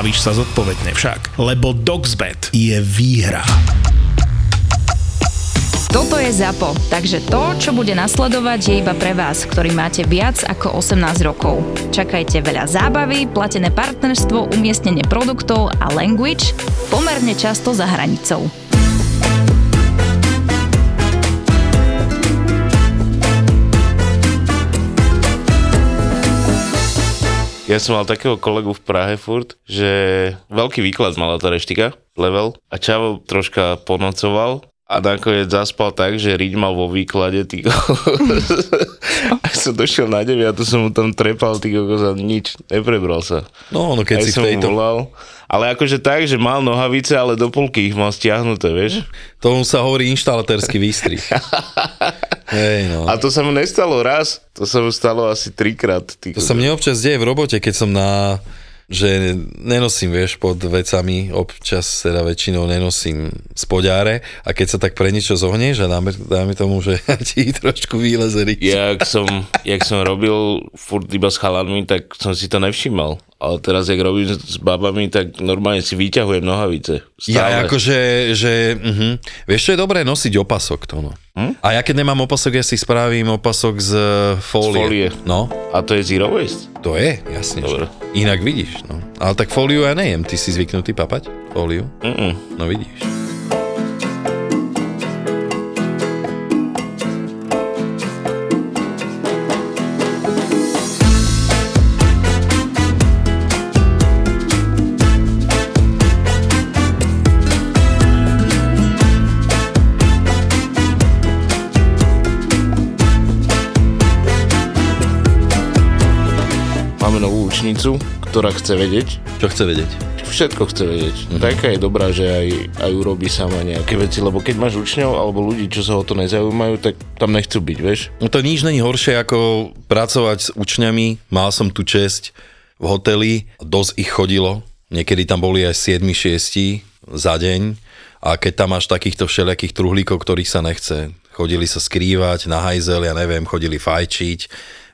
bavíš sa zodpovedne však. Lebo DoxBet je výhra. Toto je ZAPO, takže to, čo bude nasledovať, je iba pre vás, ktorý máte viac ako 18 rokov. Čakajte veľa zábavy, platené partnerstvo, umiestnenie produktov a language pomerne často za hranicou. Ja som mal takého kolegu v Prahe furt, že veľký výklad mala tá reštika, level, a Čavo troška ponocoval a nakoniec zaspal tak, že riť mal vo výklade, ty A som došiel na 9 a to som mu tam trepal, ty za nič, neprebral sa. No, no keď Aj si v tejto... volal. Ale akože tak, že mal nohavice, ale do polky ich mal stiahnuté, vieš. Tomu sa hovorí inštalatérsky výstrih. Hej, no. A to sa mu nestalo raz, to sa mu stalo asi trikrát. Ty To sa mne občas deje v robote, keď som na že nenosím, vieš, pod vecami, občas teda väčšinou nenosím spodáre a keď sa tak pre niečo zohneš a dáme, dáme tomu, že ti trošku vyleze. Jak som, jak som robil furt iba s chalanmi, tak som si to nevšímal. Ale teraz, jak robím s babami, tak normálne si vyťahujem nohavice. Ja Stále. akože, že, uh-huh. vieš, čo je dobré nosiť opasok to, no. Hm? A ja keď nemám opasok, ja si spravím opasok z fólie. Z fólie. No, A to je zero waste? to je, jasne. Dobre. Že. Inak vidíš, no. Ale tak fóliu ja nejem, ty si zvyknutý papať? Fóliu? Mm-mm. No vidíš. Učnicu, ktorá chce vedieť. Čo chce vedieť? Všetko chce vedieť. Mm-hmm. Taká je dobrá, že aj, aj urobí sama nejaké veci, lebo keď máš učňov alebo ľudí, čo sa o to nezaujímajú, tak tam nechcú byť, vieš? No to nič není horšie ako pracovať s učňami. Mal som tu česť v hoteli, dosť ich chodilo. Niekedy tam boli aj 7-6 za deň. A keď tam máš takýchto všelijakých truhlíkov, ktorých sa nechce, chodili sa skrývať na hajzel, ja neviem, chodili fajčiť,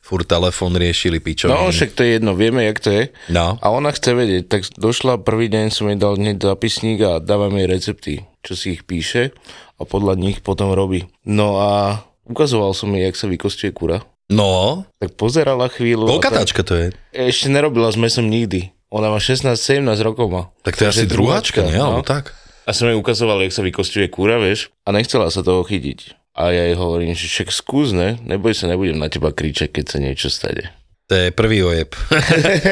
furt telefón riešili pičoviny. No však to je jedno, vieme, jak to je. No. A ona chce vedieť, tak došla prvý deň, som jej dal hneď zapisník a dávam jej recepty, čo si ich píše a podľa nich potom robí. No a ukazoval som jej, jak sa vykostuje kura. No, Tak pozerala chvíľu. a koľkatáčka to je? Ešte nerobila s mesom nikdy. Ona má 16-17 rokov má. Tak to je asi Takže druháčka, nie? Alebo no. tak. A som jej ukazoval, jak sa vykostuje kúra, vieš, a nechcela sa toho chytiť. A ja jej hovorím, že však skús, ne? Neboj sa, nebudem na teba kričať, keď sa niečo stane. To je prvý ojeb.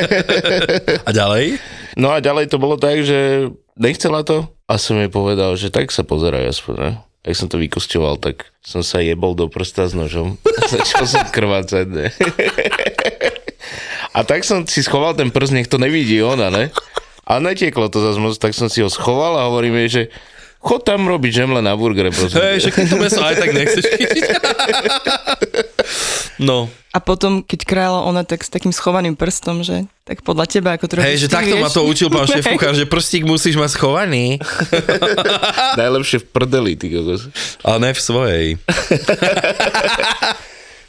a ďalej? No a ďalej to bolo tak, že nechcela to a som jej povedal, že tak sa pozeraj aspoň, ne? Ak som to vykosťoval, tak som sa jebol do prsta s nožom a začal som krvácať, ne? A tak som si schoval ten prst, nech to nevidí ona, ne? A netieklo to zase moc, tak som si ho schoval a hovorím jej, že chod tam robiť žemle na burgere, prosím. Hej, že keď to meso aj tak nechceš. No, A potom, keď kráľa ona tak s takým schovaným prstom, že tak podľa teba, ako to hej, že takto ma vieš? to učil pán šéf kuchár, že prstík musíš mať schovaný, Najlepšie v prdeli, ty kokos. ale ne v svojej.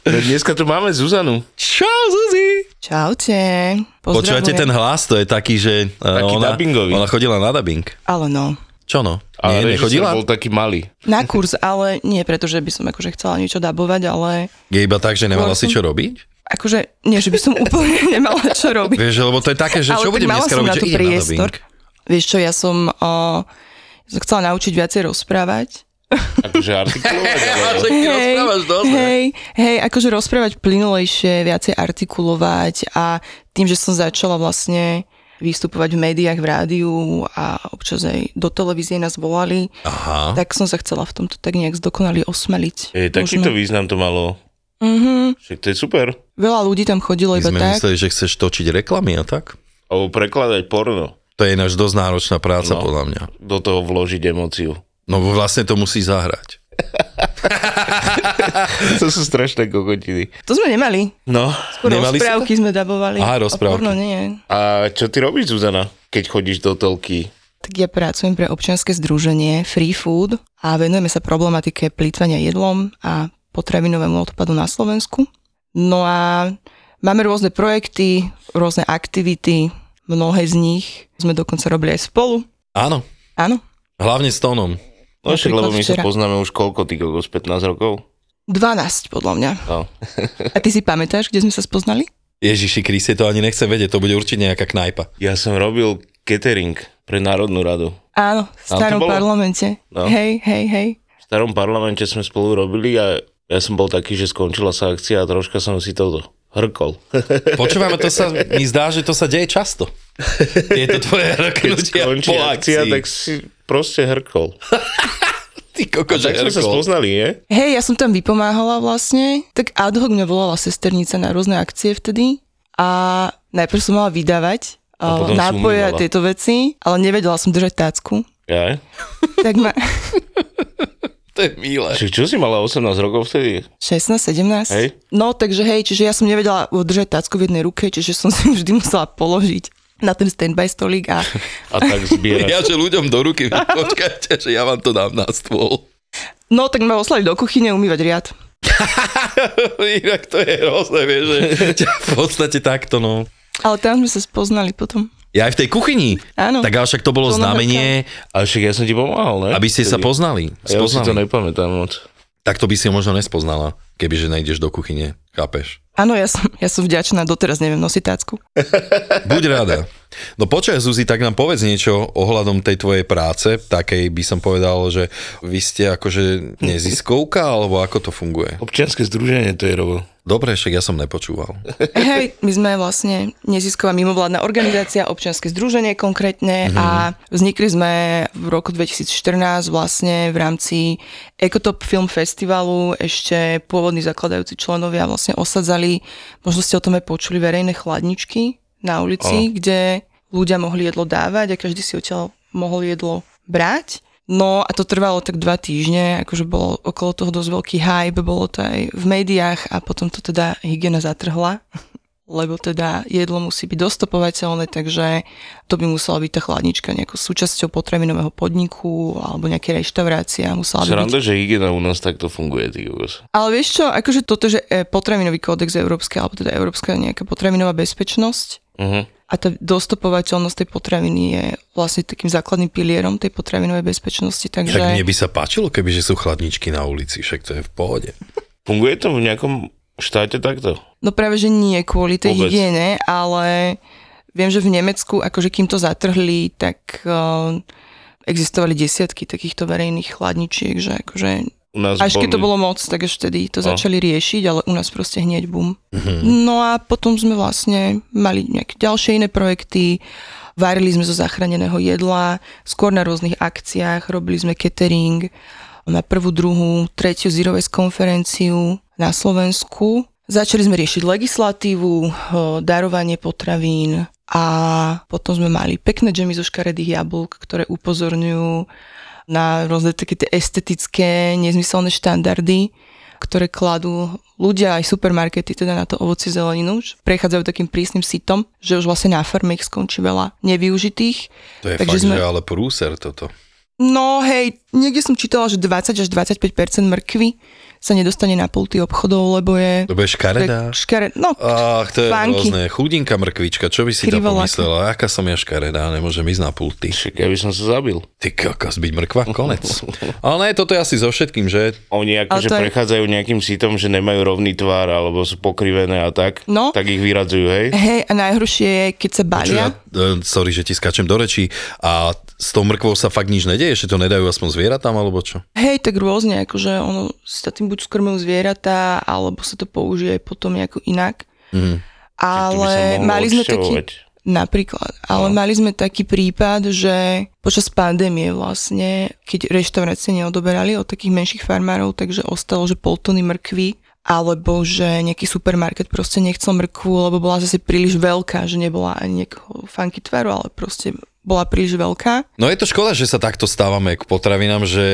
No dneska tu máme Zuzanu. Čau, Zuzi. Čaute. Počúvate ten hlas, to je taký, že eh, Taký ona, dubbingový. ona chodila na dubbing. Ale no. Čo no? Ale Nie, nechodila? bol taký malý. Na kurz, ale nie preto, že by som akože chcela niečo dabovať, ale Je iba tak, že nemala Bola si som- čo robiť? akože nie, že by som úplne nemala čo robiť. Vieš, lebo to je také, že ale čo budem dneska som robiť, na že to idem na dubbing. Vieš čo, ja som, o, som chcela naučiť viacej rozprávať. Akože artikulovať, ale... Ne? hej, hej, akože rozprávať plynulejšie, viacej artikulovať a tým, že som začala vlastne vystupovať v médiách, v rádiu a občas aj do televízie nás volali, Aha. tak som sa chcela v tomto tak nejak zdokonali osmeliť. Ej, takýto význam to malo. Mhm. Však to je super. Veľa ľudí tam chodilo My iba sme tak. mysleli, že chceš točiť reklamy a tak. Alebo prekladať porno. To je ináč dosť náročná práca, No. podľa mňa. Do toho vložiť emóciu. No vlastne to musí zahrať. To sú strašné kokotiny. To sme nemali. No, Skôr Nemali rozprávky sme dabovali. Aha, rozprávky. A porno nie. a čo ty robíš, Zuzana, keď chodíš do telky? Tak ja pracujem pre občianske združenie Free Food a venujeme sa problematike plýtvania jedlom a potravinovému odpadu na Slovensku. No a máme rôzne projekty, rôzne aktivity, mnohé z nich sme dokonca robili aj spolu. Áno, Áno, hlavne s tónom. No však, lebo my sa včera. poznáme už koľko, ty kokos, 15 rokov? 12 podľa mňa. No. A ty si pamätáš, kde sme sa spoznali? Ježiši Kriste, to ani nechcem vedieť, to bude určite nejaká knajpa. Ja som robil catering pre Národnú radu. Áno, v starom parlamente. No. Hej, hej, hej. V starom parlamente sme spolu robili a ja som bol taký, že skončila sa akcia a troška som si to hrkol. Počúvame, to sa mi zdá, že to sa deje často. Tieto tvoje Keď rknutia skončí po akcia, akcii. tak si proste hrkol. Ty koko, Tak sme sa spoznali, nie? Hej, ja som tam vypomáhala vlastne, tak ad hoc mňa volala sesternica na rôzne akcie vtedy a najprv som mala vydávať A si nápoje a tieto veci, ale nevedela som držať tácku. Ja? Tak ma To je milé. Čiže čo si mala 18 rokov vtedy? 16, 17. Hej. No, takže hej, čiže ja som nevedela držať tácku v jednej ruke, čiže som si vždy musela položiť na ten standby stolík a A tak zbierať. Ja, že ľuďom do ruky, počkajte, že ja vám to dám na stôl. no, tak ma poslali do kuchyne umývať riad. Inak to je hrozné, vieš, že v podstate takto, no. Ale tam sme sa spoznali potom. Ja aj v tej kuchyni. Áno. Tak ale však to bolo znamenie, Ale však ja som ti pomáhal, ne? aby ste sa poznali. Ja už si to spoznali. nepamätám moc. Tak to by si ho možno nespoznala, kebyže nejdeš do kuchyne. Chápeš? Áno, ja som, ja som vďačná, doteraz neviem nosiť tácku. Buď rada. No počkaj, Zuzi, tak nám povedz niečo ohľadom tej tvojej práce, takej by som povedal, že vy ste akože neziskovka, alebo ako to funguje? Občianske združenie to je robo. Dobre, však ja som nepočúval. Hej, my sme vlastne nezisková mimovládna organizácia, občianske združenie konkrétne a vznikli sme v roku 2014 vlastne v rámci Ecotop Film Festivalu. Ešte pôvodní zakladajúci členovia vlastne osadzali, možno ste o tom aj počuli, verejné chladničky na ulici, kde ľudia mohli jedlo dávať a každý si odtiaľ mohol jedlo brať. No a to trvalo tak dva týždne, akože bolo okolo toho dosť veľký hype, bolo to aj v médiách a potom to teda hygiena zatrhla, lebo teda jedlo musí byť dostopovateľné, takže to by musela byť tá chladnička nejakou súčasťou potravinového podniku alebo nejaké reštaurácia musela by byť. Sranda, že hygiena u nás takto funguje, ty. Ale vieš čo, akože toto, že e, potravinový kódex európsky, alebo teda európska nejaká potravinová bezpečnosť, Uh-huh. a tá dostopovateľnosť tej potraviny je vlastne takým základným pilierom tej potravinovej bezpečnosti, takže... Však mne by sa páčilo, kebyže sú chladničky na ulici, však to je v pohode. Funguje to v nejakom štáte takto? No práve, že nie kvôli tej Vôbec. hygiene, ale viem, že v Nemecku, akože kým to zatrhli, tak uh, existovali desiatky takýchto verejných chladničiek, že akože U nás až keď to boli- bolo moc, tak až vtedy to No. začali riešiť, ale u nás proste hneď bum. No a potom sme vlastne mali nejaké ďalšie iné projekty, varili sme zo zachráneného jedla, skôr na rôznych akciách, robili sme catering na prvú, druhú, tretiu Zero konferenciu na Slovensku. Začali sme riešiť legislatívu, eh, darovanie potravín a potom sme mali pekné džemy zo škaredých jablk, ktoré upozorňujú na rôzne také tie estetické, nezmyselné štandardy, ktoré kladú ľudia aj supermarkety teda na to ovoci zeleninu, že prechádzajú takým prísnym sitom, že už vlastne na farme ich skončí veľa nevyužitých. To je Takže fakt, sme- že ale prúser toto. No hej, niekde som čítala, že 20 až 25% mrkvy sa nedostane na pulty obchodov, lebo je... To bude škaredá. Škare, no, Ach, to je Funky. rôzne. Chudinka mrkvička, čo by si to pomyslela? Aká som ja škaredá, nemôžem ísť na pulty. Však ja by som sa zabil. Ty kokos, byť mrkva, konec. Ale ne, toto je asi so všetkým, že? Oni akože je- prechádzajú nejakým sitom, že nemajú rovný tvár alebo sú pokrivené a tak, No. tak ich vyradzujú, hej? hej, a najhoršie je, keď sa balia. ja, e, sorry, že ti skáčem do rečí. A s tou mrkvou sa fakt nič nedeje, že to nedajú aspoň zvieratám, alebo čo? Hej, tak rôzne, akože ono sa tým buď skrmujú zvieratá, alebo sa to použije potom nejako inak. Mhm. Ale mali sme taký... Napríklad, ale No. mali sme taký prípad, že počas pandémie vlastne, keď reštaurácie neodoberali od takých menších farmárov, takže ostalo, že pol tony mrkvy, alebo že nejaký supermarket proste nechcel mrkvu, lebo bola zase príliš veľká, že nebola ani nejakého funky tvaru, ale proste bola príliš veľká. No je to škoda, že sa takto stávame k potravinám, že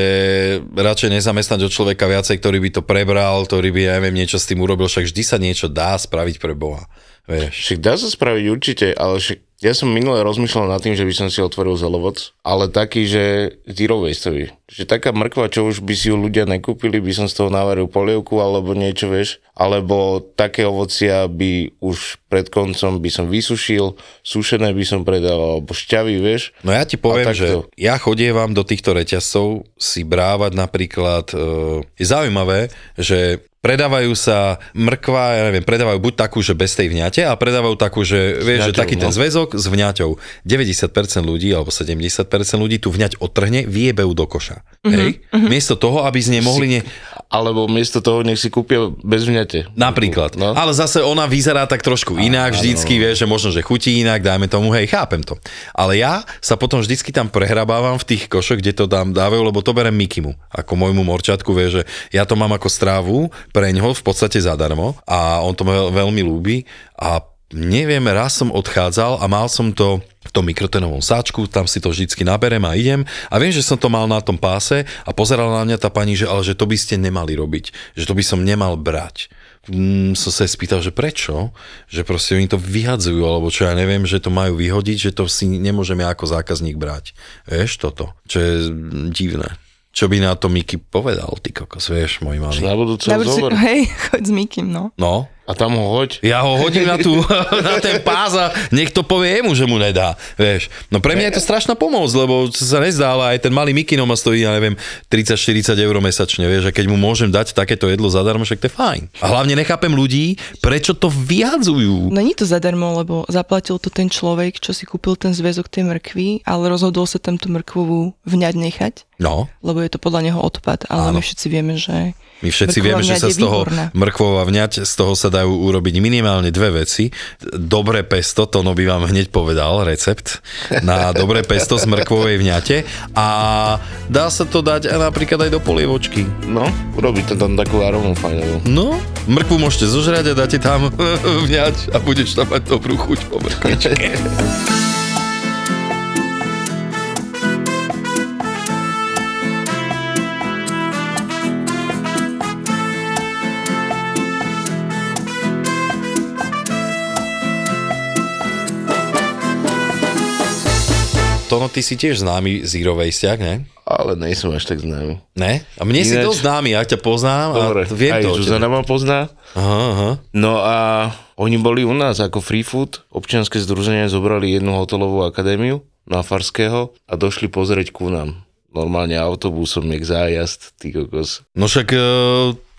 radšej nezamestnať od človeka viacej, ktorý by to prebral, ktorý by, ja neviem, niečo s tým urobil, však vždy sa niečo dá spraviť pre Boha. Vieš. Však dá sa spraviť určite, ale však ja som minule rozmýšľal nad tým, že by som si otvoril zelovoc, ale taký, že zero wasteový. Že taká mrkva, čo už by si ju ľudia nekúpili, by som z toho navaril polievku alebo niečo, vieš. Alebo také ovocia by už pred koncom by som vysušil, sušené by som predával, alebo šťavy, vieš. No ja ti poviem, že ja chodievam do týchto reťazcov si brávať napríklad, e, je zaujímavé, že predávajú sa mrkva, ja neviem, predávajú buď takú, že bez tej vňate a predávajú takú, že vieš, že taký ten no. S vňaťou. 90% ľudí alebo 70% ľudí tu vňať odtrhne, vyjebejú do koša. Hej? Miesto toho, aby z nej mohli... Ne... Alebo miesto toho nech si kúpia bez vňate. Napríklad. No. Ale zase ona vyzerá tak trošku inak vždycky, vieš, že možno, že chutí inak, dajme tomu, hej, chápem to. Ale ja sa potom vždycky tam prehrabávam v tých košoch, kde to tam dávajú, lebo to berem Mikimu, ako môjmu morčatku, vieš, že ja to mám ako strávu pre ňoho v podstate zadarmo a on to veľ- veľmi ľúbi a neviem, raz som odchádzal a mal som to v tom mikrotenovom sáčku, tam si to vždycky naberem a idem a viem, že som to mal na tom páse a pozerala na mňa tá pani, že ale že to by ste nemali robiť, že to by som nemal brať. Mm, som sa spýtal, že prečo, že proste oni to vyhadzujú, alebo čo ja neviem, že to majú vyhodiť, že to si nemôžem ja ako zákazník brať. Vieš toto, čo je divné. Čo by na to Miky povedal, ty kokos, vieš, môj malý. Na budúce hej, choď s Mikim, no. No, A tam ho hoď. ja ho hodím na, tú, na ten pás a nech to povie jemu, že mu nedá. Vieš. No pre mňa je to strašná pomoc, lebo sa nezdá, ale aj ten malý Mikino ma stojí, ja neviem, 30-40 eur mesačne, vieš, a keď mu môžem dať takéto jedlo zadarmo, však to je fajn. A hlavne nechápem ľudí, prečo to vyhadzujú. Není to zadarmo, lebo zaplatil to ten človek, čo si kúpil ten zväzok tej mrkvy, ale rozhodol sa tam tú mrkvovú vňať nechať, No, lebo je to podľa neho odpad. Ale Áno. my všetci vieme, že my všetci vieme, že sa z toho mrkvová vňať, z toho sa dajú urobiť minimálne dve veci. Dobré pesto, to no by vám hneď povedal recept na dobré pesto z mrkvovej vňate a dá sa to dať aj napríklad aj do polievočky. No, urobí to tam takú aromu fajnovú. No, mrkvu môžete zožrať a dáte tam vňať a budeš tam mať dobrú chuť po mrkvičke. Tono, ty si tiež známy Zero Wasteák, ne? Ale nejsem až tak známy. Ne? A mne si Ináč- dosť známy, ja ťa poznám Dobre, a viem aj to tebe. Zuzana ma pozná. Aha, aha. No a oni boli u nás ako Free Food, občianske združenie zobrali jednu hotelovú akadémiu na Farského a došli pozrieť ku nám. Normálne autobusom, jak zájazd, ty kokos. No však e,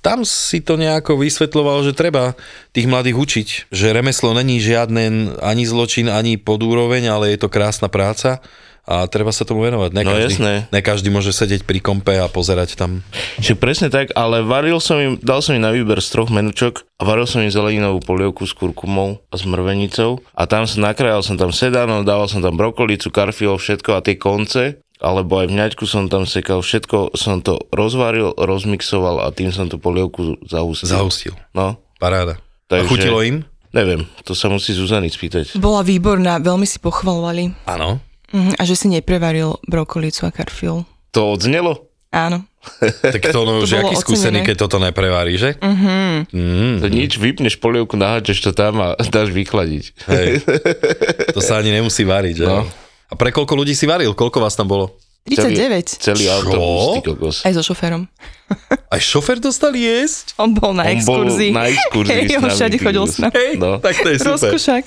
tam si to nejako vysvetloval, že treba tých mladých učiť, že remeslo není žiadny ani zločin, ani podúroveň, ale je to krásna práca a treba sa tomu venovať. Ne No každý, jasné. ne každý môže sedieť pri kompe a pozerať tam. Že presne tak, ale varil som im, dal som im na výber z troch menučok a varil som im zeleninovú polievku s kurkumou a s mrvenicou a tam som nakrájal som tam sedano, dával som tam brokolicu, karfiol, všetko a tie konce alebo aj vňaťku som tam sekal, všetko som to rozvaril, rozmixoval a tým som tú polievku zahustil. Zahustil. No, Paráda. Takže- A chutilo im? neviem, to sa musí Zuzany spýtať. bola výborná, veľmi si pochvalovali. Áno. Mhm, a že si neprevaril brokolicu a karfiol. To odznelo? Áno. Tak to, no, To že aký skúsený, keď toto neprevarí, že? Mm, To nič, vypneš polievku, naháčeš to tam a dáš vychladiť. hej. To sa ani nemusí variť, že? No. A pre koľko ľudí si varil? Koľko vás tam bolo? 39. Celý Čo? autobus, ty kokos. Aj so šoférom. Aj šofer dostali jesť? On bol na On bol exkurzii. na exkurzii Hej, on všade chodil s nami. Hej, No. tak to je super. Rozkošák.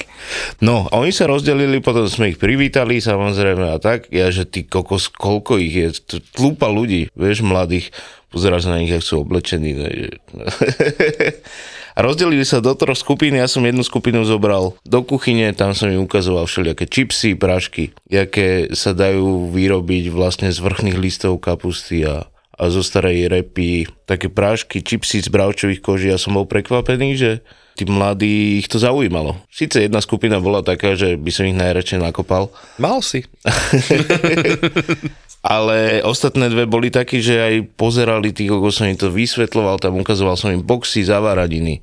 No, a oni sa rozdelili, potom sme ich privítali, samozrejme a tak. Ja, že ty kokos, koľko ich je? T- Tlúpa ľudí, vieš, mladých. Pozeráš na nich, ak sú oblečení. Ne? že- A rozdelili sa do troch skupín, ja som jednu skupinu zobral do kuchyne, tam som im ukazoval všelijaké čipsy, prášky, jaké sa dajú vyrobiť vlastne z vrchných listov kapusty a, a zo starej repy, také prášky, čipsy z bravčových koží. Ja som bol prekvapený, že tí mladí ich to zaujímalo. Sice jedna skupina bola taká, že by som ich najradšej nakopal, Mal si. ale ostatné dve boli takí, že aj pozerali tých, ako som im to vysvetloval, tam ukazoval som im boxy, zavaradiny,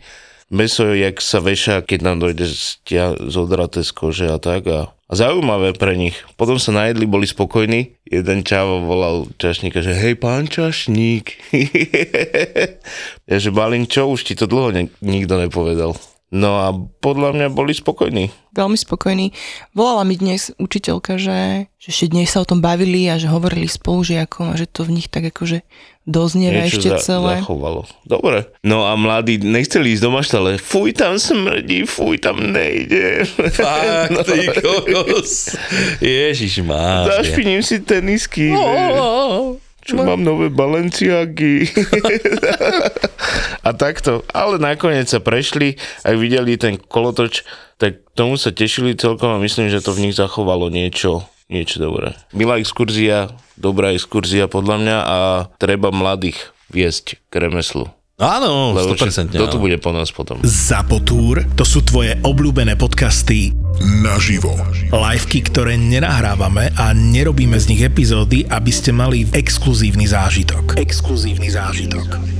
meso, jak sa veša, keď nám dojde stia, zodraté z kože a tak a, a zaujímavé pre nich. Potom sa najedli, boli spokojní. Jeden čavo volal čašníka, že hej, pán čašník. ja že Balin, čo už ti to dlho ne- nikto nepovedal. No a podľa mňa boli spokojní. Veľmi spokojný. Volala mi dnes učiteľka, že, že ešte dnes sa o tom bavili a že hovorili spolužiakom a že to v nich tak akože doznieva Niečo ešte za- celé. zachovalo. Dobre. No a mladí nechceli ísť do maštale. Fuj, tam smrdí, fuj, tam nejde. Fakt, ty kokos. Ježiš má. Zašpiním si tenisky. No. Čo mám nové balenciagy. a takto. Ale nakoniec sa prešli, ak videli ten kolotoč, tak tomu sa tešili celkom a myslím, že to v nich zachovalo niečo, niečo dobré. Milá exkurzia, dobrá exkurzia podľa mňa a treba mladých viesť k remeslu. Áno, Lebo 100%. kto tu bude po nás potom? Zapotúr, to sú tvoje obľúbené podcasty naživo. Liveky, ktoré nenahrávame a nerobíme z nich epizódy, aby ste mali exkluzívny zážitok. Exkluzívny zážitok.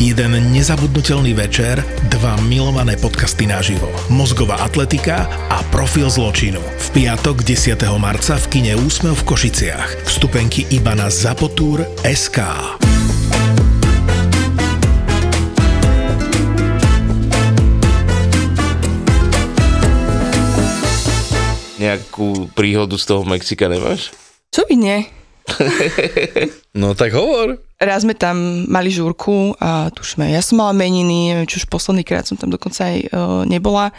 Jeden nezabudnutelný večer, dva milované podcasty naživo. Mozgová atletika a profil zločinu. V piatok 10. marca v kine Úsmev v Košiciach. Vstupenky iba na Zapotúr SK. Nejakú príhodu z toho Mexika nemáš? Čo by nie? No tak hovor. Raz sme tam mali žúrku a tušme, ja som mala meniny, neviem, či už posledný krát som tam dokonca aj uh, nebola.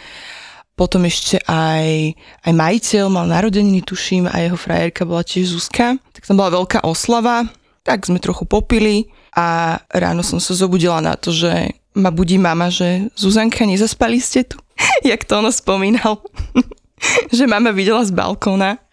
Potom ešte aj, aj majiteľ mal narodeniny, tuším, a jeho frajerka bola tiež Zuzka. Tak tam bola veľká oslava, tak sme trochu popili a ráno som sa zobudila na to, že ma budí mama, že Zuzanka, nezaspali ste tu? Jak to ono spomínal, že mama videla z balkóna.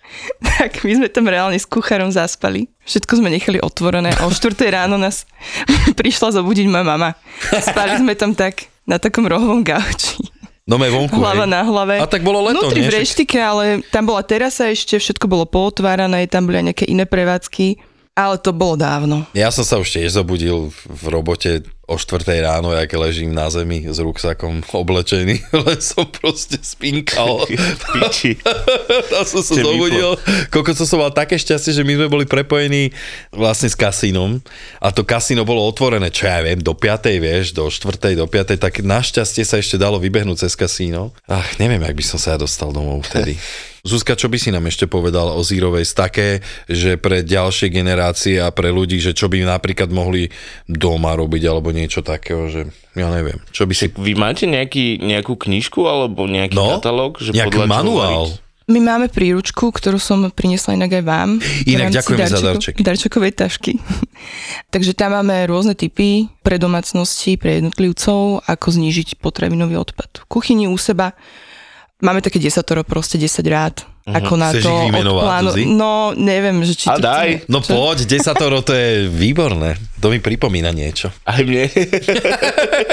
Tak my sme tam reálne s kucharom zaspali. Všetko sme nechali otvorené o 4 ráno nás prišla zobudiť moja mama. Spali sme tam tak na takom rohovom gauči. No me vonku, Hlava hej. na hlave. A tak bolo leto, Vnútri nie? v reštike, ale tam bola terasa ešte, všetko bolo pootvárané, tam boli aj nejaké iné prevádzky, ale to bolo dávno. Ja som sa už tiež zobudil v robote o 4 ráno, jak ležím na zemi s ruksakom oblečený, len som proste spinkal. Piči. Tam som sa zobudil. Koľko som mal také šťastie, že my sme boli prepojení vlastne s kasínom a to kasíno bolo otvorené, čo ja viem, do 5. vieš, do 4. do 5. tak našťastie sa ešte dalo vybehnúť cez kasíno. Ach, neviem, jak by som sa ja dostal domov vtedy. Zuzka, čo by si nám ešte povedal o Zero Waste také, že pre ďalšie generácie a pre ľudí, že čo by napríklad mohli doma robiť alebo niečo takého, že ja neviem. Čo by si... Vy máte nejaký, nejakú knižku alebo nejaký No, katalóg? Že nejaký podľa manuál. My máme príručku, ktorú som priniesla inak aj vám. Inak rámci ďakujeme za darčeky. Darčekovej tašky. Takže tam máme rôzne typy pre domácnosti, pre jednotlivcov, ako znížiť potravinový odpad. V kuchyni u seba máme také desatoro, proste 10 rád. Ako na. Chceš to ich vymenovať, odplánu- Zuzi? No, neviem, že či A to daj. chceme- No čo? poď, desatoro, to je výborné. To mi pripomína niečo. Aj mne.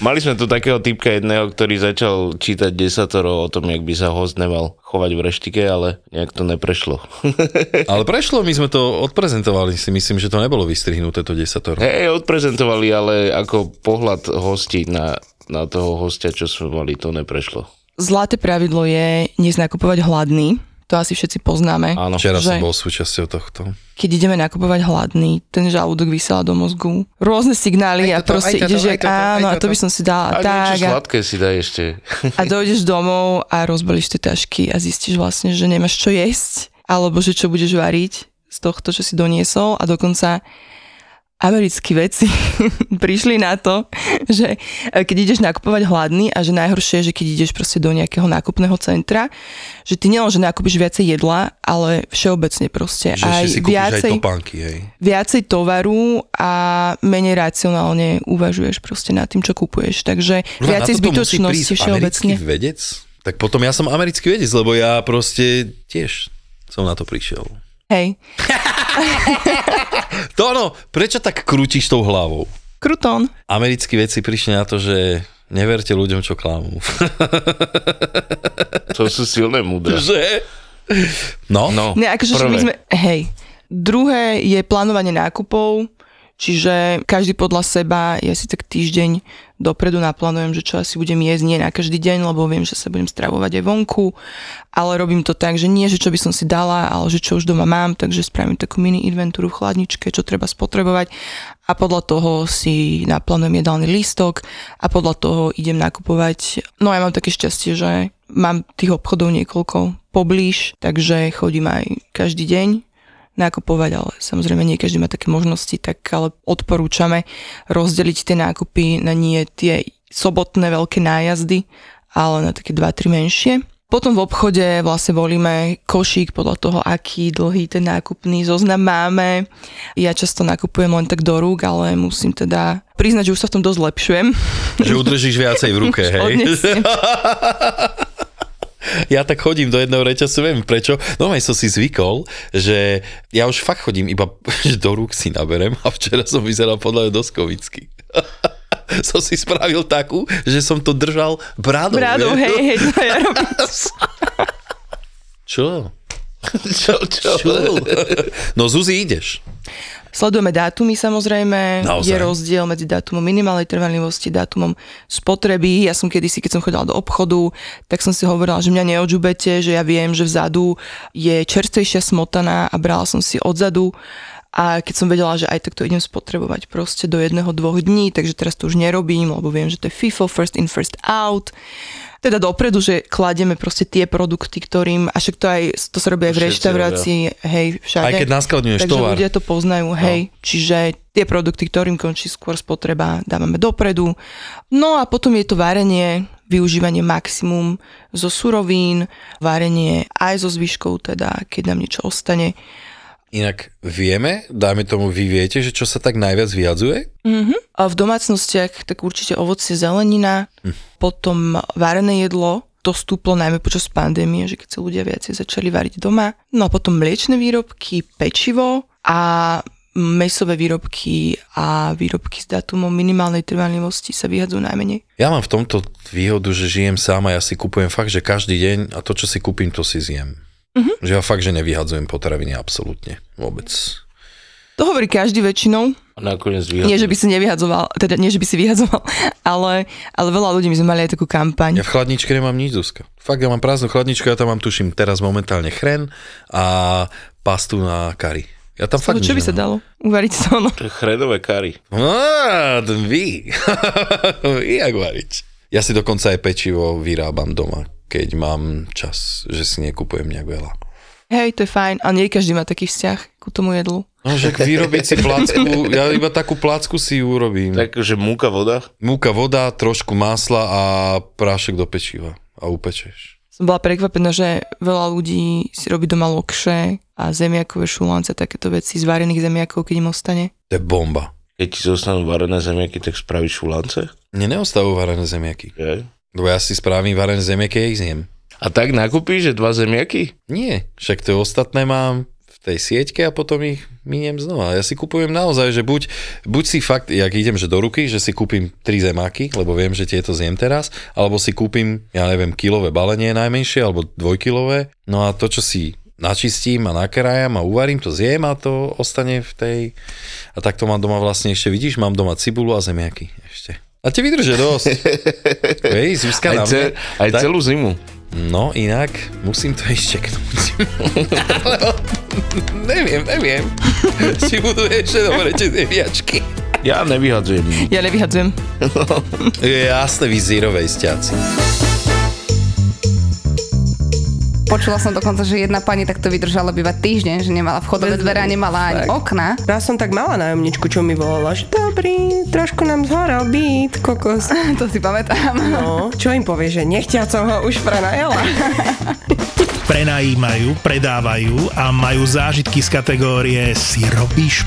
Mali sme tu takého typka jedného, ktorý začal čítať desatoro o tom, jak by sa host nemal chovať v reštike, ale nejak to neprešlo. Ale prešlo, my sme to odprezentovali, si myslím, že to nebolo vystrihnuté to desatoro. Hej, odprezentovali, ale ako pohľad hostí na, na toho hostia, čo sme mali, to neprešlo. Zlaté pravidlo je neznakupovať hladný. To asi všetci poznáme. Áno. Včera som Že- bol súčasťou tohto. keď ideme nakupovať hladný, ten žalúdok vysiela do mozgu. Rôzne signály Aj a toto, proste aj toto, ideš, aj jak, toto, áno, a to by som si dala A tak. niečo A, sladké si daj ešte. a dojdeš domov a rozbalíš tie tašky a zistíš vlastne, že nemáš čo jesť, alebo že čo budeš variť z tohto, čo si doniesol a dokonca americkí veci prišli na to, že e, keď ideš nakupovať hladný a že najhoršie je, že keď ideš proste do nejakého nákupného centra, že ty nielen, že nakúpiš viacej jedla, ale všeobecne proste Že aj si viacej, aj topánky, hej. viacej tovaru a menej racionálne uvažuješ proste nad tým, čo kupuješ. Takže Ľudia, viacej zbytočnosti všeobecne. Americký vedec? Tak potom ja som americký vedec, lebo ja proste tiež som na to prišiel. Hej, To ono, prečo tak krútiš tou hlavou? krutón. Americkí vedci prišli na to, že neverte ľuďom, čo klamú. To sú silné múdre. že? No, No, Ne, akože prvé. my sme, hej. Druhé je plánovanie nákupov, Čiže každý podľa seba, ja si tak týždeň dopredu. Naplánujem, že čo asi budem jesť, nie na každý deň, lebo viem, že sa budem stravovať aj vonku, ale robím to tak, že nie, že čo by som si dala, ale že čo už doma mám, takže spravím takú mini inventúru v chladničke, čo treba spotrebovať. A podľa toho si naplánujem jedálny lístok a podľa toho idem nakupovať. No ja mám také šťastie, že mám tých obchodov niekoľko poblíž, takže chodím aj každý deň nakupovať, ale samozrejme nie každý má také možnosti, tak ale odporúčame rozdeliť tie nákupy na nie tie sobotné veľké nájazdy, ale na také 2-3 menšie. Potom v obchode vlastne volíme košík podľa toho, aký dlhý ten nákupný zoznam máme. Ja často nakupujem len tak do rúk, ale musím teda priznať, že už sa v tom dosť zlepšujem. Že udržíš viacej v ruke, hej? Ja tak chodím do jedného reťazu, viem prečo. No aj som si zvykol, že ja už fakt chodím iba že do rúk si naberem a včera som vyzeral podľa dosť kovicky. som si spravil takú, že som to držal brádou. Brádou, hej, hej, to ja robím. Čo? Čo, čo? Čo? No Zuzi, ideš. Sledujeme dátumy samozrejme, Naozaj? je rozdiel medzi dátumom minimálnej trvanlivosti, dátumom spotreby. Ja som kedysi, keď som chodila do obchodu, tak som si hovorila, že mňa neodžubete, že ja viem, že vzadu je čerstvejšia smotana a brala som si odzadu a keď som vedela, že aj tak to idem spotrebovať proste do jedného, dvoch dní, takže teraz to už nerobím, lebo viem, že to je FIFO, first in, first out teda dopredu, že kladieme proste tie produkty, ktorým, a však to aj, to sa robí aj v Všetci reštaurácii, hej, všade. Aj keď naskladňuješ Takže tovar. ľudia to poznajú, hej. No. Čiže tie produkty, ktorým končí skôr spotreba, dávame dopredu. No a potom je to varenie, využívanie maximum zo surovín, varenie aj zo zvyškov, teda keď nám niečo ostane. Inak vieme, dáme tomu, vy viete, že čo sa tak najviac vyjadzuje? A v domácnostiach tak určite ovocie, zelenina, Hm. potom varené jedlo, to stúplo najmä počas pandémie, že keď sa ľudia viacej začali variť doma. No a potom mliečne výrobky, pečivo a mesové výrobky a výrobky s dátumom minimálnej trvanlivosti sa vyhadzujú najmenej. Ja mám v tomto výhodu, že žijem sám a ja si kupujem fakt, že každý deň a to, čo si kúpim, to si zjem. Mhm. Že ja fakt, že nevyhadzujem potraviny absolútne. Vôbec. To hovorí každý väčšinou, A nakoniec nie že vyhadzujem. by si nevyhadzoval, teda nie že by si vyhadzoval, ale, ale veľa ľudí, my sme mali aj takú kampaň. Ja v chladničke nemám nič, Zuzka. Fakt, ja mám prázdnu chladničku, ja tam mám, tuším, teraz momentálne chren a pastu na kari. Ja tam fakt čo by sa dalo? Uvariť to, no. To je chredové kary. Á, ten vy. vy, jak variť. Ja si dokonca aj pečivo vyrábam doma, keď mám čas, že si nekupujem nejak veľa. Hej, to je fajn, ale nie každý má taký vzťah ku tomu jedlu. No, že vyrobiť si placku, ja iba takú placku si urobím. Tak. Takže múka, voda. Múka, voda, trošku masla a prášek do pečiva a upečeš. Som bola prekvapená, že veľa ľudí si robí doma lokše a zemiakové šulance, takéto veci z varených zemiakov, keď im ostane. To je bomba. Keď ti zostanú varené zemiaky, tak spravíš šulance? Mne neostavujú varené zemiaky. Okay. Lebo ja si spravím varené zemiaky a ich zjem. A tak nakúpíš, že dva zemiaky? Nie, však to ostatné mám v tej sieťke a potom ich miniem znova. Ja si kupujem naozaj, že buď, buď si fakt, jak idem, že do ruky, že si kúpim tri zemáky, lebo viem, že tieto zjem teraz, alebo si kúpim, ja neviem, kilové balenie najmenšie, alebo dvojkilové. No a to, čo si načistím a nakrájam a uvarím, to zjem a to ostane v tej... A tak to mám doma vlastne ešte, vidíš, mám doma cibulu a zemiaky ešte. A ti vydržia dosť. Hej, Zuzka Aj, ce, aj Tak- celú zimu. No inak, musím to ešte čeknúť. neviem, neviem. Či budú ešte dobre tie zemiačky. Ja nevyhadzujem. Ja nevyhadzujem. Je jasné, vy zírovej stiaci. Počula som dokonca, že jedna pani takto vydržala bývať týždeň, že nemala vchodové dvere a nemala ani Tak. okna. Raz som tak mala nájomničku, čo mi volala, že dobrý, trošku nám zhoral byt, kokos. To si pamätám. No, čo im povie, že nechťa som ho už prenajela. Prenajímajú, predávajú a majú zážitky z kategórie si robíš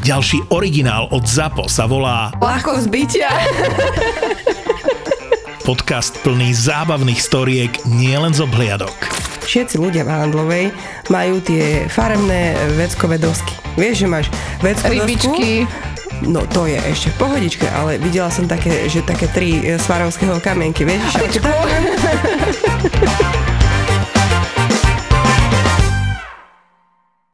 Ďalší originál od ZAPO sa volá Ľahko zbytia. podcast plný zábavných storiek nielen z obhliadok. Všetci ľudia v Handlovej majú tie farebné veckové dosky. Vieš, že máš veckové Rybičky. No to je ešte v pohodičke, ale videla som také, že také tri e, svarovského kamienky, vieš? že-